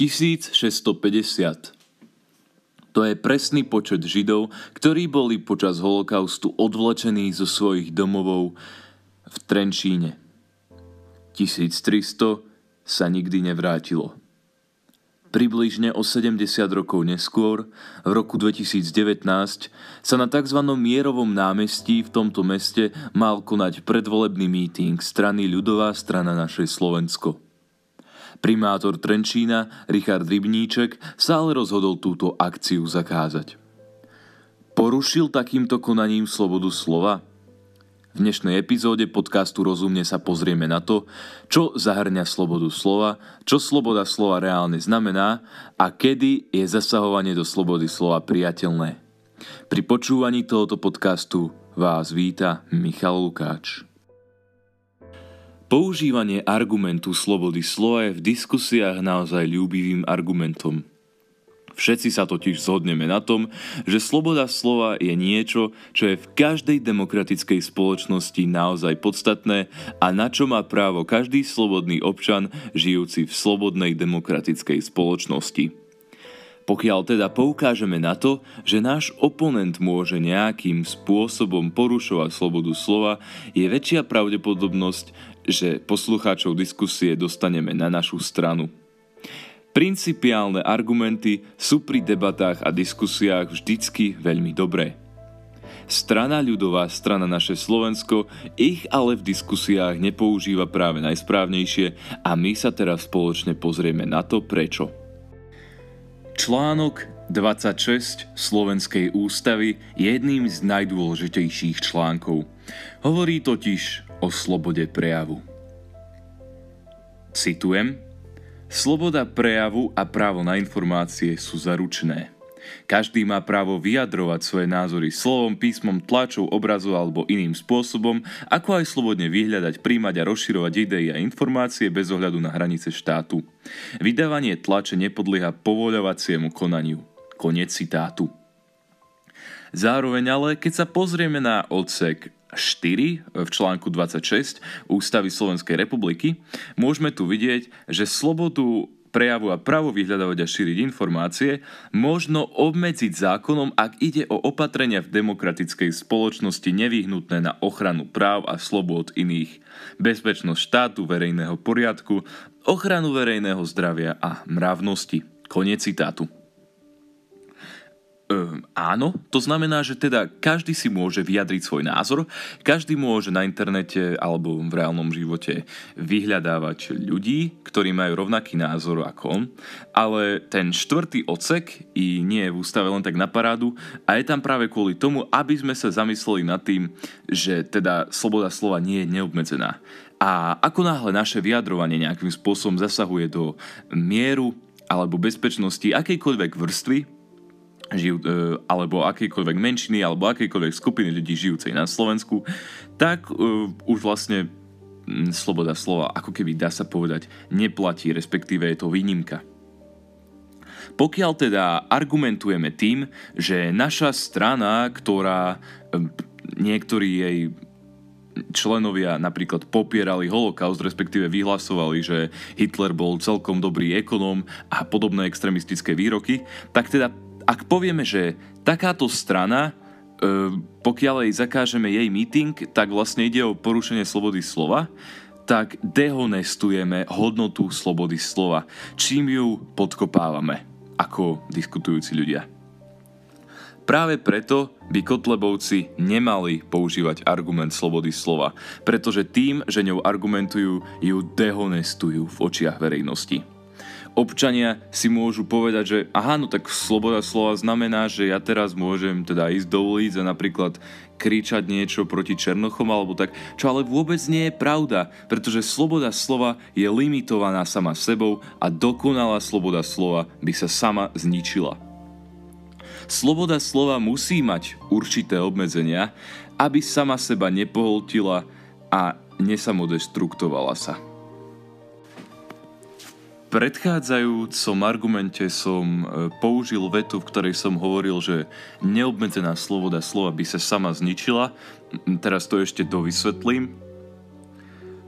1650. To je presný počet Židov, ktorí boli počas holokaustu odvlečení zo svojich domovov v Trenčíne. 1300 sa nikdy nevrátilo. Približne o 70 rokov neskôr, v roku 2019, sa na tzv. mierovom námestí v tomto meste mal konať predvolebný míting strany Ľudová strana naše Slovensko. Primátor Trenčína Richard Rybníček sa ale rozhodol túto akciu zakázať. Porušil takýmto konaním slobodu slova? V dnešnej epizóde podcastu Rozumne sa pozrieme na to, čo zahrňa slobodu slova, čo sloboda slova reálne znamená a kedy je zasahovanie do slobody slova priateľné. Pri počúvaní tohoto podcastu vás víta Michal Lukáč. Používanie argumentu slobody slova je v diskusiách naozaj ľúbivým argumentom – Všetci sa totiž zhodneme na tom, že sloboda slova je niečo, čo je v každej demokratickej spoločnosti naozaj podstatné a na čo má právo každý slobodný občan žijúci v slobodnej demokratickej spoločnosti. Pokiaľ teda poukážeme na to, že náš oponent môže nejakým spôsobom porušovať slobodu slova, je väčšia pravdepodobnosť, že poslucháčov diskusie dostaneme na našu stranu. Principiálne argumenty sú pri debatách a diskusiách vždycky veľmi dobré. Strana ľudová, strana naše Slovensko, ich ale v diskusiách nepoužíva práve najsprávnejšie a my sa teraz spoločne pozrieme na to prečo. Článok 26 Slovenskej ústavy je jedným z najdôležitejších článkov. Hovorí totiž o slobode prejavu. Citujem, Sloboda prejavu a právo na informácie sú zaručené. Každý má právo vyjadrovať svoje názory slovom, písmom, tlačou, obrazu alebo iným spôsobom, ako aj slobodne vyhľadať, príjmať a rozširovať idei a informácie bez ohľadu na hranice štátu. Vydávanie tlače nepodlieha povoľovaciemu konaniu. Konec citátu. Zároveň ale, keď sa pozrieme na odsek 4 v článku 26 Ústavy Slovenskej republiky môžeme tu vidieť, že slobodu prejavu a právo vyhľadávať a šíriť informácie možno obmedziť zákonom, ak ide o opatrenia v demokratickej spoločnosti nevyhnutné na ochranu práv a slobod iných, bezpečnosť štátu, verejného poriadku, ochranu verejného zdravia a mravnosti. Koniec citátu. Um, áno, to znamená, že teda každý si môže vyjadriť svoj názor, každý môže na internete alebo v reálnom živote vyhľadávať ľudí, ktorí majú rovnaký názor ako on, ale ten štvrtý ocek i nie je v ústave len tak na parádu a je tam práve kvôli tomu, aby sme sa zamysleli nad tým, že teda sloboda slova nie je neobmedzená. A ako náhle naše vyjadrovanie nejakým spôsobom zasahuje do mieru alebo bezpečnosti akejkoľvek vrstvy, žijú, e, alebo akejkoľvek menšiny, alebo akejkoľvek skupiny ľudí žijúcej na Slovensku, tak uh, už vlastne m, sloboda slova, ako keby dá sa povedať, neplatí, respektíve je to výnimka. Pokiaľ teda argumentujeme tým, že naša strana, ktorá niektorí jej členovia napríklad popierali holokaust, respektíve vyhlasovali, že Hitler bol celkom dobrý ekonóm a podobné extremistické výroky, tak teda ak povieme, že takáto strana, e, pokiaľ jej zakážeme jej meeting, tak vlastne ide o porušenie slobody slova, tak dehonestujeme hodnotu slobody slova, čím ju podkopávame ako diskutujúci ľudia. Práve preto by Kotlebovci nemali používať argument slobody slova, pretože tým, že ňou argumentujú, ju dehonestujú v očiach verejnosti občania si môžu povedať, že aha, no tak sloboda slova znamená, že ja teraz môžem teda ísť do ulic a napríklad kričať niečo proti Černochom alebo tak, čo ale vôbec nie je pravda, pretože sloboda slova je limitovaná sama sebou a dokonalá sloboda slova by sa sama zničila. Sloboda slova musí mať určité obmedzenia, aby sama seba nepoholtila a nesamodestruktovala sa predchádzajúcom argumente som e, použil vetu, v ktorej som hovoril, že neobmedzená sloboda slova by sa sama zničila. Teraz to ešte dovysvetlím.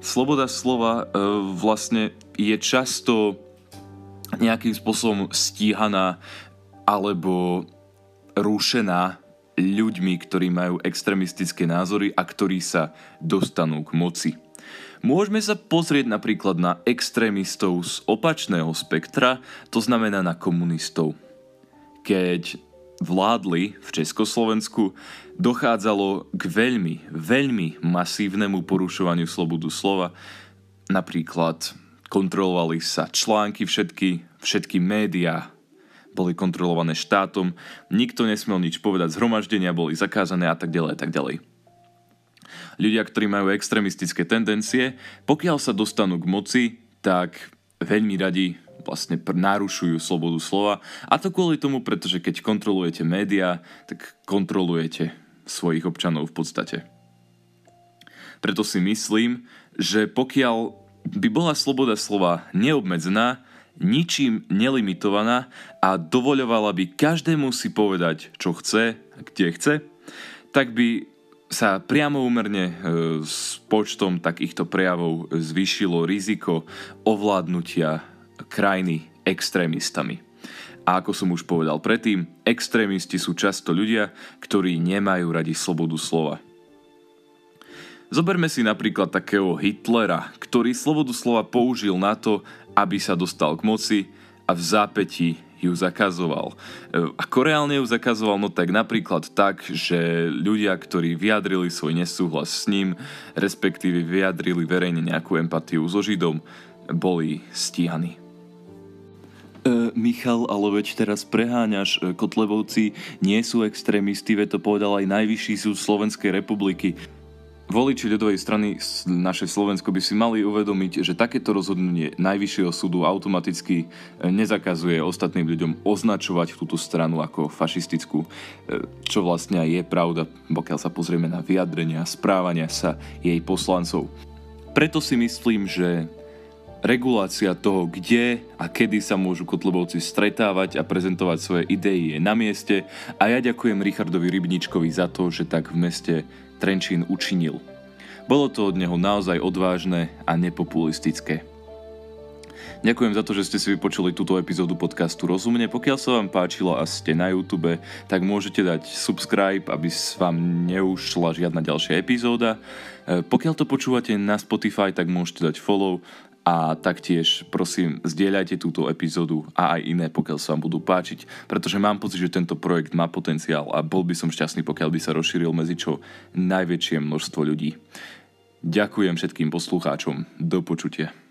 Sloboda slova e, vlastne je často nejakým spôsobom stíhaná alebo rušená ľuďmi, ktorí majú extremistické názory a ktorí sa dostanú k moci. Môžeme sa pozrieť napríklad na extrémistov z opačného spektra, to znamená na komunistov. Keď vládli v Československu, dochádzalo k veľmi, veľmi masívnemu porušovaniu slobodu slova. Napríklad kontrolovali sa články všetky, všetky médiá boli kontrolované štátom, nikto nesmel nič povedať, zhromaždenia boli zakázané a tak ďalej a tak ďalej. Ľudia, ktorí majú extrémistické tendencie, pokiaľ sa dostanú k moci, tak veľmi radi vlastne narušujú slobodu slova. A to kvôli tomu, pretože keď kontrolujete médiá, tak kontrolujete svojich občanov v podstate. Preto si myslím, že pokiaľ by bola sloboda slova neobmedzená, ničím nelimitovaná a dovoľovala by každému si povedať, čo chce, kde chce, tak by sa priamo úmerne e, s počtom takýchto prejavov zvýšilo riziko ovládnutia krajiny extrémistami. A ako som už povedal predtým, extrémisti sú často ľudia, ktorí nemajú radi slobodu slova. Zoberme si napríklad takého Hitlera, ktorý slobodu slova použil na to, aby sa dostal k moci a v zápäti ju zakazoval. E, ako reálne ju zakazoval? No tak napríklad tak, že ľudia, ktorí vyjadrili svoj nesúhlas s ním, respektíve vyjadrili verejne nejakú empatiu so Židom, boli stíhaní. E, Michal, ale veď teraz preháňaš, e, Kotlebovci nie sú extrémisti, veď to povedal aj Najvyšší súd Slovenskej republiky. Voliči ľudovej strany naše Slovensko by si mali uvedomiť, že takéto rozhodnutie Najvyššieho súdu automaticky e, nezakazuje ostatným ľuďom označovať túto stranu ako fašistickú, e, čo vlastne je pravda, pokiaľ sa pozrieme na vyjadrenia, správania sa jej poslancov. Preto si myslím, že regulácia toho, kde a kedy sa môžu kotlebovci stretávať a prezentovať svoje idei je na mieste a ja ďakujem Richardovi Rybničkovi za to, že tak v meste Trenčín učinil. Bolo to od neho naozaj odvážne a nepopulistické. Ďakujem za to, že ste si vypočuli túto epizódu podcastu Rozumne. Pokiaľ sa vám páčilo a ste na YouTube, tak môžete dať subscribe, aby vám neušla žiadna ďalšia epizóda. E, pokiaľ to počúvate na Spotify, tak môžete dať follow a taktiež prosím zdieľajte túto epizódu a aj iné, pokiaľ sa vám budú páčiť, pretože mám pocit, že tento projekt má potenciál a bol by som šťastný, pokiaľ by sa rozšíril medzi čo najväčšie množstvo ľudí. Ďakujem všetkým poslucháčom. Do počutia.